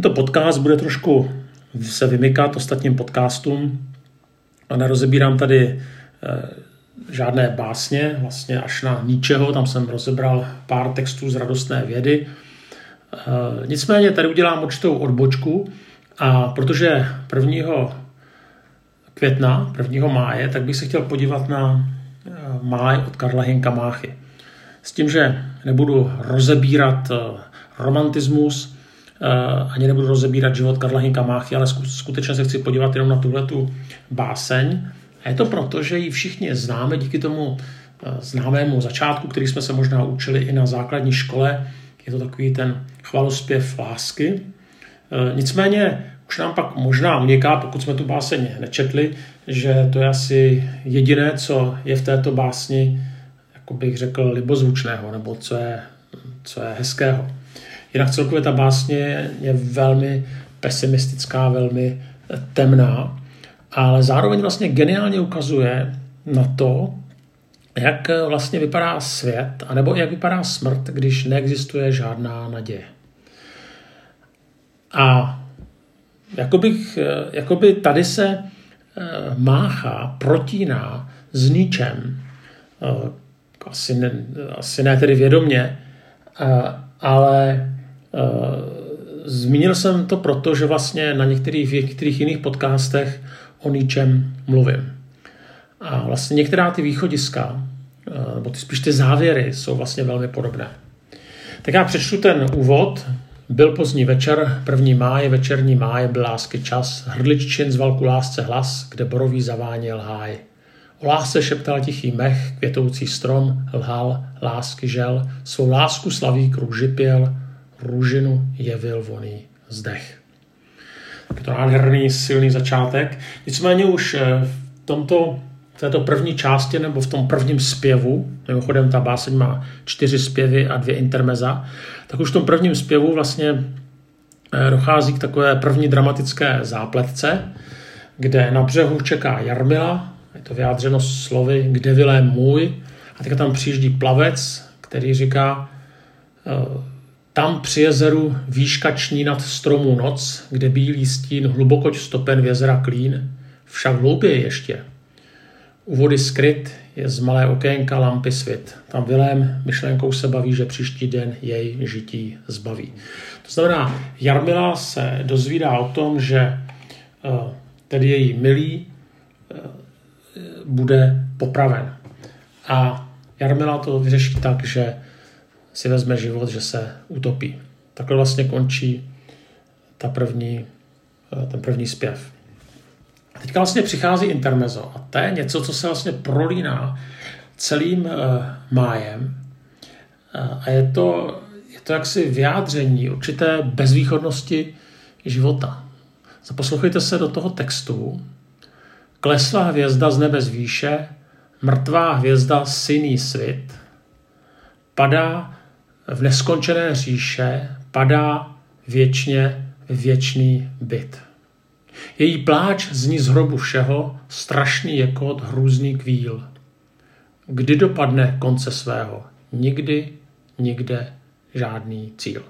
Tento podcast bude trošku se vymykat ostatním podcastům a nerozebírám tady eh, žádné básně, vlastně až na ničeho, tam jsem rozebral pár textů z radostné vědy. Eh, nicméně tady udělám určitou odbočku a protože 1. května, 1. máje, tak bych se chtěl podívat na eh, máj od Karla Hinka Máchy. S tím, že nebudu rozebírat romantismus, ani nebudu rozebírat život Karla Hinka Máchy, ale skutečně se chci podívat jenom na tuhle tu báseň. A je to proto, že ji všichni známe díky tomu eh, známému začátku, který jsme se možná učili i na základní škole. Je to takový ten chvalospěv lásky. Eh, nicméně už nám pak možná uniká, pokud jsme tu báseň nečetli, že to je asi jediné, co je v této básni, jako bych řekl, libozvučného, nebo co je, co je hezkého. Jinak celkově ta básně je velmi pesimistická, velmi temná, ale zároveň vlastně geniálně ukazuje na to, jak vlastně vypadá svět, anebo jak vypadá smrt, když neexistuje žádná naděje. A jakobych, jakoby tady se eh, máchá, protíná s ničem, eh, asi ne, asi ne tedy vědomně, eh, ale zmínil jsem to proto, že vlastně na některých, některých jiných podcastech o ničem mluvím. A vlastně některá ty východiska, eh, nebo ty, spíš ty závěry, jsou vlastně velmi podobné. Tak já přečtu ten úvod. Byl pozdní večer, první máje, večerní máje, byl lásky čas, hrdliččin zval ku lásce hlas, kde borový zaváněl háj. O lásce šeptal tichý mech, květoucí strom, lhal, lásky žel, svou lásku slaví kruži pěl, růžinu jevil voný zdech. Je to nádherný, silný začátek. Nicméně už eh, v tomto v této první části nebo v tom prvním zpěvu, mimochodem ta báseň má čtyři zpěvy a dvě intermeza, tak už v tom prvním zpěvu vlastně eh, dochází k takové první dramatické zápletce, kde na břehu čeká Jarmila, je to vyjádřeno slovy kde vilé můj, a teď tam přijíždí plavec, který říká eh, tam při jezeru výškační nad stromu noc, kde bílý stín hlubokoť stopen v jezera Klín, však hlouběji ještě. U vody skryt je z malé okénka lampy svět. Tam Vilém myšlenkou se baví, že příští den jej žití zbaví. To znamená, Jarmila se dozvídá o tom, že eh, tedy její milý eh, bude popraven. A Jarmila to vyřeší tak, že si vezme život, že se utopí. Takhle vlastně končí ta první, eh, ten první zpěv. Teďka vlastně přichází intermezo a to je něco, co se vlastně prolíná celým uh, májem uh, a je to, je to jaksi vyjádření určité bezvýchodnosti života. Zaposlouchejte se do toho textu. Klesla hvězda z nebe z výše, mrtvá hvězda syný svit, padá v neskončené říše padá věčně věčný byt. Její pláč zní z hrobu všeho, strašný jekot, hrůzný kvíl. Kdy dopadne konce svého? Nikdy, nikde žádný cíl.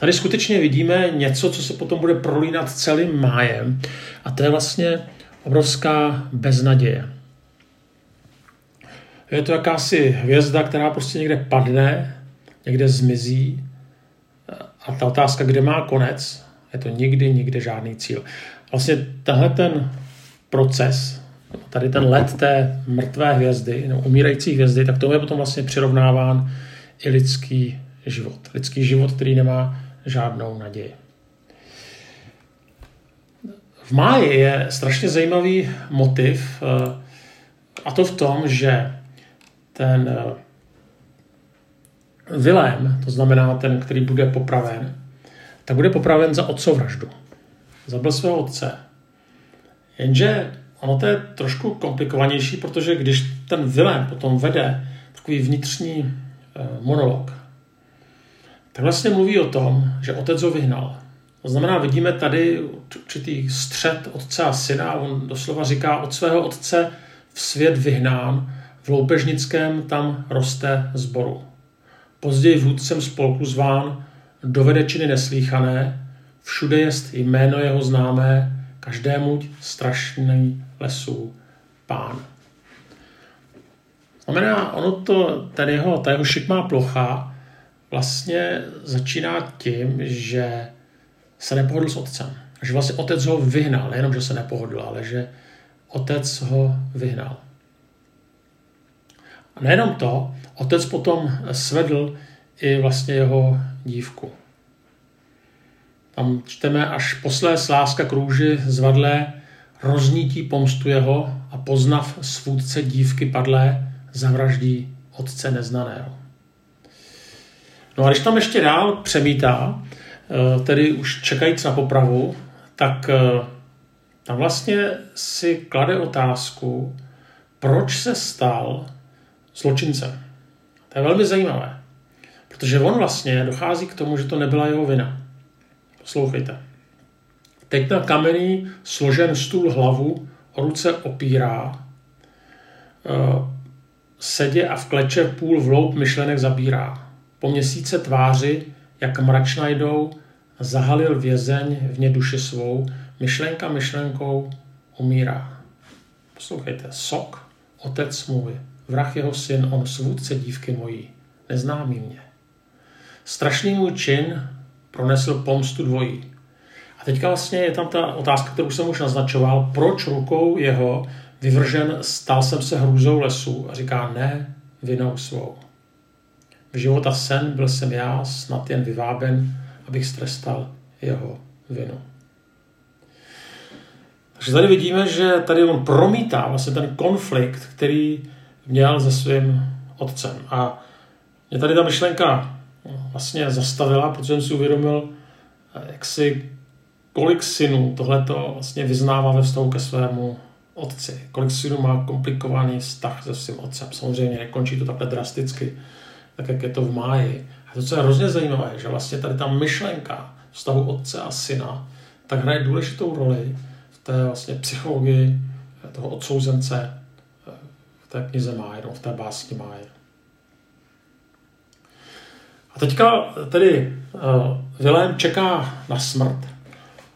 Tady skutečně vidíme něco, co se potom bude prolínat celým májem a to je vlastně obrovská beznaděje. Je to jakási hvězda, která prostě někde padne někde zmizí a ta otázka, kde má konec, je to nikdy, nikde žádný cíl. Vlastně tenhle ten proces, tady ten let té mrtvé hvězdy, no, umírající hvězdy, tak tomu je potom vlastně přirovnáván i lidský život. Lidský život, který nemá žádnou naději. V máji je strašně zajímavý motiv, eh, a to v tom, že ten eh, Vilém, to znamená ten, který bude popraven, tak bude popraven za otcovraždu. Zabil svého otce. Jenže ono to je trošku komplikovanější, protože když ten Vilém potom vede takový vnitřní eh, monolog, tak vlastně mluví o tom, že otec ho vyhnal. To znamená, vidíme tady určitý střed otce a syna. On doslova říká, od svého otce v svět vyhnán, v loupežnickém tam roste zboru. Později vůdcem spolku zván dovede činy neslíchané, všude jest jméno jeho známé, každému strašný lesů pán. Znamená, ono to, tady jeho, ta jeho šikmá plocha vlastně začíná tím, že se nepohodl s otcem. Že vlastně otec ho vyhnal, nejenom, že se nepohodl, ale že otec ho vyhnal. A nejenom to, otec potom svedl i vlastně jeho dívku. Tam čteme, až poslé sláska krouži zvadlé roznítí pomstu jeho a poznav svůdce dívky padlé, zavraždí otce neznaného. No a když tam ještě dál přemítá, eh, tedy už čekajíc na popravu, tak eh, tam vlastně si klade otázku, proč se stal zločincem. To je velmi zajímavé, protože on vlastně dochází k tomu, že to nebyla jeho vina. Poslouchejte. Teď na kamenný složen stůl hlavu, o ruce opírá, eh, sedě a v kleče půl vloub myšlenek zabírá. Po měsíce tváři, jak mračna jdou, zahalil vězeň v ně duši svou, myšlenka myšlenkou umírá. Poslouchejte, sok, otec můj, vrah jeho syn, on svůdce dívky mojí, neznámý mě. Strašný můj čin pronesl pomstu dvojí. A teďka vlastně je tam ta otázka, kterou jsem už naznačoval, proč rukou jeho vyvržen stal jsem se hrůzou lesu a říká ne vinou svou. V života sen byl jsem já snad jen vyváben, abych strestal jeho vinu. Takže tady vidíme, že tady on promítá vlastně ten konflikt, který měl se svým otcem. A mě tady ta myšlenka vlastně zastavila, protože jsem si uvědomil, jak si kolik synů tohleto vlastně vyznává ve vztahu ke svému otci. Kolik synů má komplikovaný vztah se svým otcem. Samozřejmě nekončí to takhle drasticky, tak jak je to v máji. A to, co je hrozně zajímavé, že vlastně tady ta myšlenka vztahu otce a syna, tak hraje důležitou roli v té vlastně psychologii toho odsouzence té knize Máje, v té básni Máje. A teďka tedy uh, Vilém čeká na smrt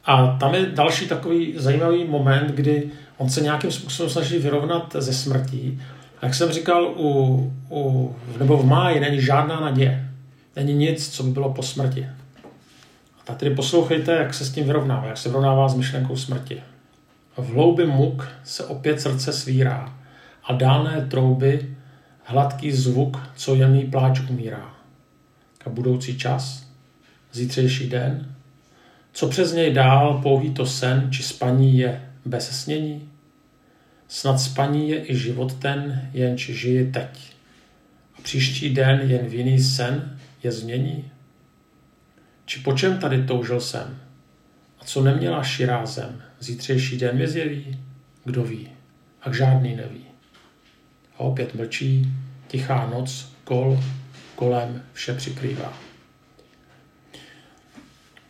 a tam je další takový zajímavý moment, kdy on se nějakým způsobem snaží vyrovnat ze smrtí. A jak jsem říkal, u, u, nebo v máji není žádná naděje. Není nic, co by bylo po smrti. A tak tedy poslouchejte, jak se s tím vyrovnává, jak se vyrovnává s myšlenkou smrti. V hloubi muk se opět srdce svírá a dálné trouby hladký zvuk, co jemný pláč umírá. A budoucí čas, zítřejší den, co přes něj dál pouhý to sen či spaní je bez snění? Snad spaní je i život ten, jenž žije teď. A příští den jen v jiný sen je změní? Či po čem tady toužil jsem? A co neměla širá zem, zítřejší den mi zjeví? Kdo ví? A žádný neví. A opět mlčí, tichá noc, kol, kolem vše přikrývá.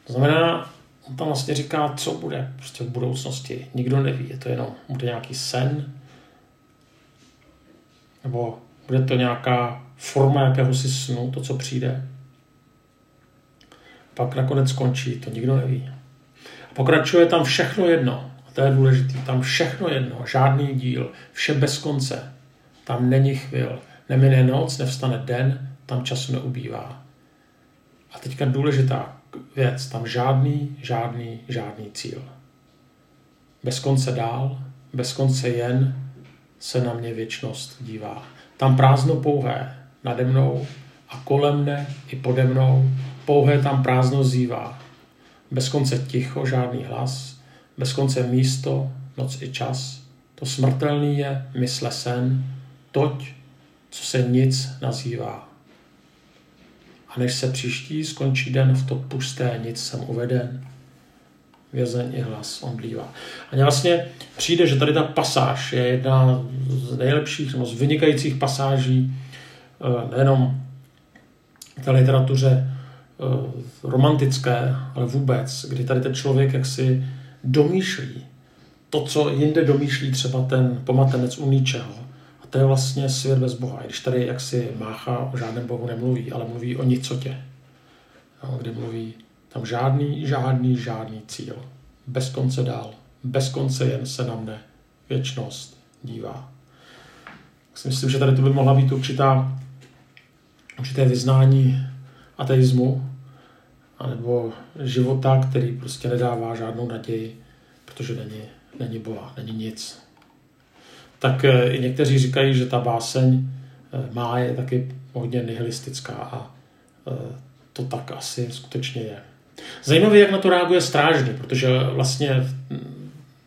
To znamená, on tam vlastně říká, co bude prostě v budoucnosti. Nikdo neví, je to jenom, bude nějaký sen, nebo bude to nějaká forma jakéhosi snu, to, co přijde. Pak nakonec skončí, to nikdo neví. A pokračuje tam všechno jedno. A to je důležité. Tam všechno jedno, žádný díl, vše bez konce. Tam není chvil. Nemine noc, nevstane den, tam času neubývá. A teďka důležitá věc, tam žádný, žádný, žádný cíl. Bez konce dál, bez konce jen se na mě věčnost dívá. Tam prázdno pouhé nade mnou a kolem mne i pode mnou pouhé tam prázdno zývá. Bez konce ticho, žádný hlas, bez konce místo, noc i čas. To smrtelný je mysle sen, toť, co se nic nazývá. A než se příští skončí den v to pusté, nic jsem uveden, vězeň i hlas omdlívá. A mně vlastně přijde, že tady ta pasáž je jedna z nejlepších z vynikajících pasáží eh, nejenom v té literatuře eh, romantické, ale vůbec, kdy tady ten člověk jaksi domýšlí to, co jinde domýšlí třeba ten pomatenec u ničeho to je vlastně svět bez Boha. Když tady jaksi mácha o žádném Bohu nemluví, ale mluví o nicotě. No, kdy mluví Tam žádný, žádný, žádný cíl. Bez konce dál. Bez konce jen se na mne věčnost dívá. Tak si myslím, že tady to by mohla být určitá, určité vyznání ateismu, anebo života, který prostě nedává žádnou naději, protože není, není Boha, není nic. Tak eh, i někteří říkají, že ta báseň eh, má je taky hodně nihilistická a eh, to tak asi skutečně je. Zajímavé, jak na to reaguje strážný, protože vlastně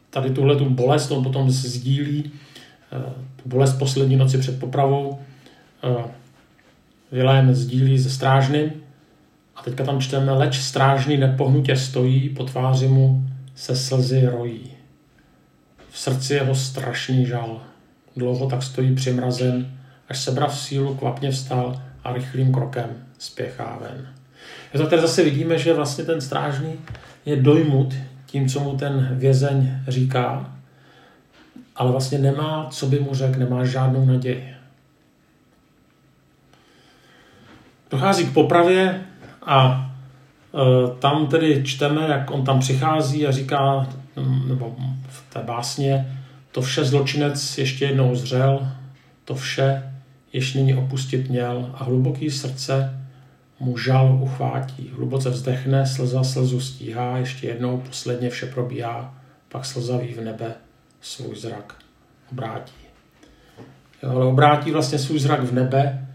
tady tuhle tu bolest on potom sdílí, tu bolest poslední noci před popravou, Vilém sdílí se strážným a teďka tam čteme, leč strážný nepohnutě stojí, po tváři mu se slzy rojí. Srdci jeho strašný žal. Dlouho tak stojí přimrazen, až sebra v sílu kvapně vstal a rychlým krokem spěchá ven. Je tady zase vidíme, že vlastně ten strážný je dojmut tím, co mu ten vězeň říká, ale vlastně nemá, co by mu řekl, nemá žádnou naději. Dochází k popravě a e, tam tedy čteme, jak on tam přichází a říká, nebo v té básně, to vše zločinec ještě jednou zřel, to vše ještě nyní opustit měl a hluboký srdce mu žal uchvátí. Hluboce vzdechne, slza slzu stíhá, ještě jednou posledně vše probíhá, pak slzavý v nebe svůj zrak obrátí. Jo, ale obrátí vlastně svůj zrak v nebe,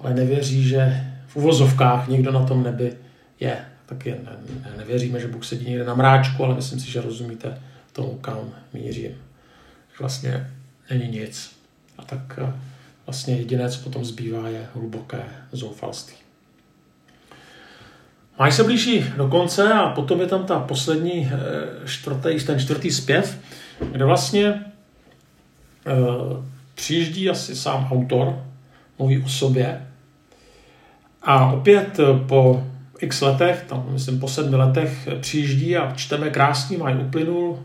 ale nevěří, že v uvozovkách někdo na tom nebi je. Taky ne, ne, nevěříme, že Bůh sedí někde na mráčku, ale myslím si, že rozumíte tomu, kam mířím. Vlastně není nic. A tak eh, vlastně jediné, co potom zbývá, je hluboké zoufalství. Máš se blíží do konce a potom je tam ta poslední eh, čtvrtý, ten čtvrtý zpěv, kde vlastně e, přijíždí asi sám autor, mluví o sobě a opět po x letech, tam myslím po sedmi letech, eh, přijíždí a čteme krásný maj uplynul,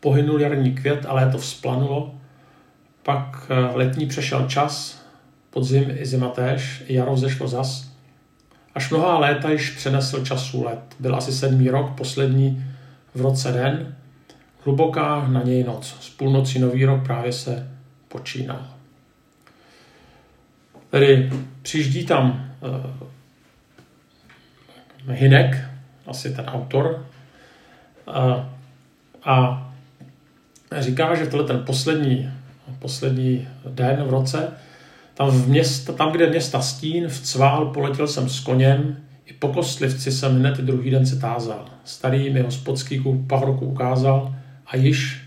pohynul jarní květ a léto vzplanulo. Pak eh, letní přešel čas, podzim i zima též, jaro zešlo zas. Až mnohá léta již přenesl času let. Byl asi sedmý rok, poslední v roce den. Hluboká na něj noc. Z půlnoci nový rok právě se počínal. Tedy přijíždí tam uh, Hinek, asi ten autor, uh, a říká, že tohle ten poslední, poslední den v roce, tam, v města, tam, kde města Stín, v Cvál poletěl jsem s koněm, i po kostlivci jsem hned druhý den se tázal. Starý mi hospodský pahorku ukázal a již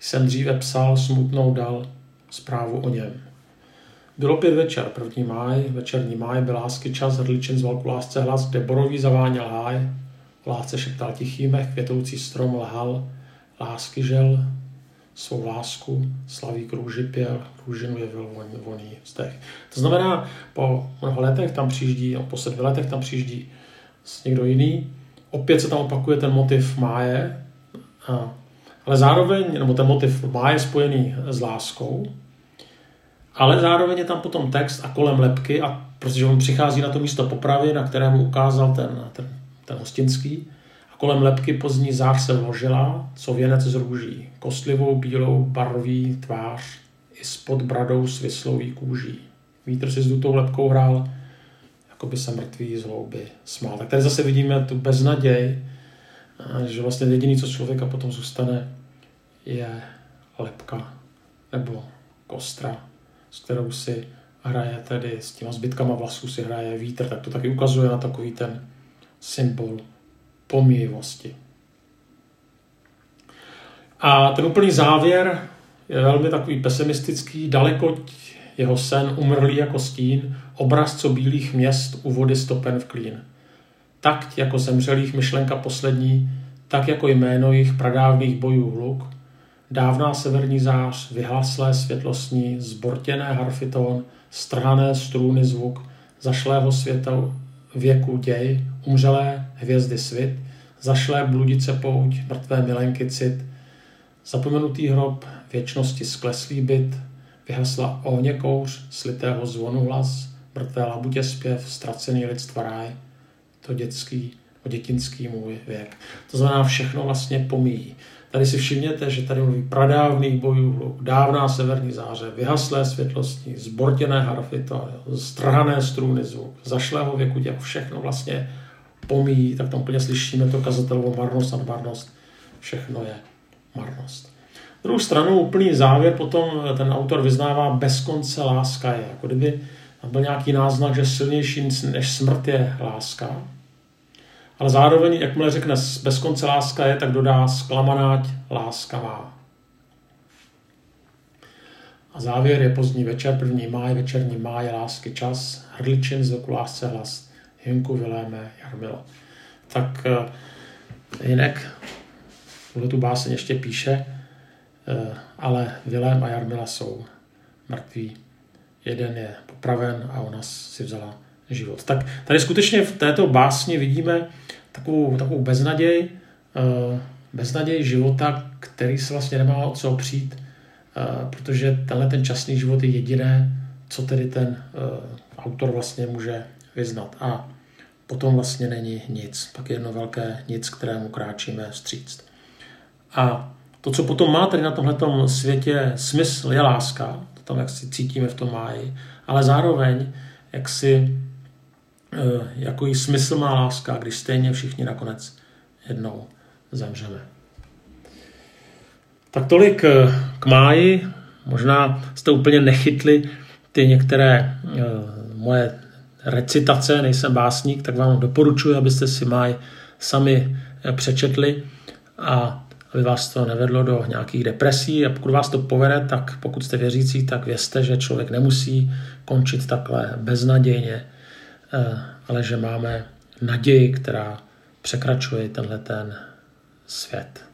jsem dříve psal, smutnou dal zprávu o něm. Bylo pět večer, první máj, večerní máj, byl lásky čas, hrdličin zval ku lásce hlas, kde borový zaváněl háj, lásce šeptal tichý mech, květoucí strom lhal, lásky žel, svou lásku, slaví krouži pěl, kružinu jevil voní, voní vzdech. To znamená, po mnoha letech tam přijíždí, po sedmi letech tam přijíždí někdo jiný, opět se tam opakuje ten motiv máje, ale zároveň, nebo ten motiv máje spojený s láskou, ale zároveň je tam potom text a kolem lepky, a protože on přichází na to místo popravy, na kterému ukázal ten, ten, ten hostinský, a kolem lepky pozdní zář se vložila, co věnec z růží, kostlivou bílou barví tvář, i spod bradou s vyslou kůží. Vítr si s tou lepkou hrál, jako by se mrtvý z hlouby smál. Tak tady zase vidíme tu beznaděj, že vlastně jediný, co člověka potom zůstane, je lepka nebo kostra s kterou si hraje tedy s těma zbytkama vlasů si hraje vítr, tak to taky ukazuje na takový ten symbol pomíjivosti. A ten úplný závěr je velmi takový pesimistický, daleko jeho sen umrlý jako stín, obraz co bílých měst u vody stopen v klín. Tak jako zemřelých myšlenka poslední, tak jako jméno jejich pradávných bojů hluk, Dávná severní zář, vyhaslé světlostní, zbortěné harfitón, strhané strůny zvuk, zašlého světa věku děj, umřelé hvězdy svit, zašlé bludice pouť, mrtvé milenky cit, zapomenutý hrob, věčnosti skleslý byt, vyhasla ohně kouř, slitého zvonu hlas, mrtvé labutě zpěv, ztracený lidstva ráj, to dětský o dětinský můj věk. To znamená, všechno vlastně pomíjí. Tady si všimněte, že tady mluví pradávných bojů, dávná severní záře, vyhaslé světlostní, zbortěné harfy, to, strhané struny zvuk, zašlého věku děl, všechno vlastně pomíjí, tak tam úplně slyšíme to kazatelovou marnost a marnost. Všechno je marnost. Druhou stranu úplný závěr potom ten autor vyznává bez konce láska je. Jako kdyby tam byl nějaký náznak, že silnější než smrt je láska. Ale zároveň, jakmile řekne bez konce láska je, tak dodá zklamanáť láska má. A závěr je pozdní večer, první máj, večerní máj, lásky čas, hrdličin z lásce hlas, Hinku Viléme Jarmilo. Tak uh, jinak, tuhle tu báseň ještě píše, uh, ale Vilém a Jarmila jsou mrtví. Jeden je popraven a ona si vzala život. Tak tady skutečně v této básni vidíme takovou, takovou beznaděj, uh, beznaděj života, který se vlastně nemá o co opřít, uh, protože tenhle ten časný život je jediné, co tedy ten uh, autor vlastně může vyznat. A potom vlastně není nic. Pak je jedno velké nic, kterému kráčíme vstříct. A to, co potom má tady na tomhle světě smysl, je láska, to tam, jak si cítíme v tom máji, ale zároveň, jak si, eh, jako jí smysl má láska, když stejně všichni nakonec jednou zemřeme. Tak tolik eh, k máji. Možná jste úplně nechytli ty některé eh, moje recitace, nejsem básník, tak vám doporučuji, abyste si máj sami přečetli a aby vás to nevedlo do nějakých depresí a pokud vás to povede, tak pokud jste věřící, tak vězte, že člověk nemusí končit takhle beznadějně, ale že máme naději, která překračuje tenhle ten svět.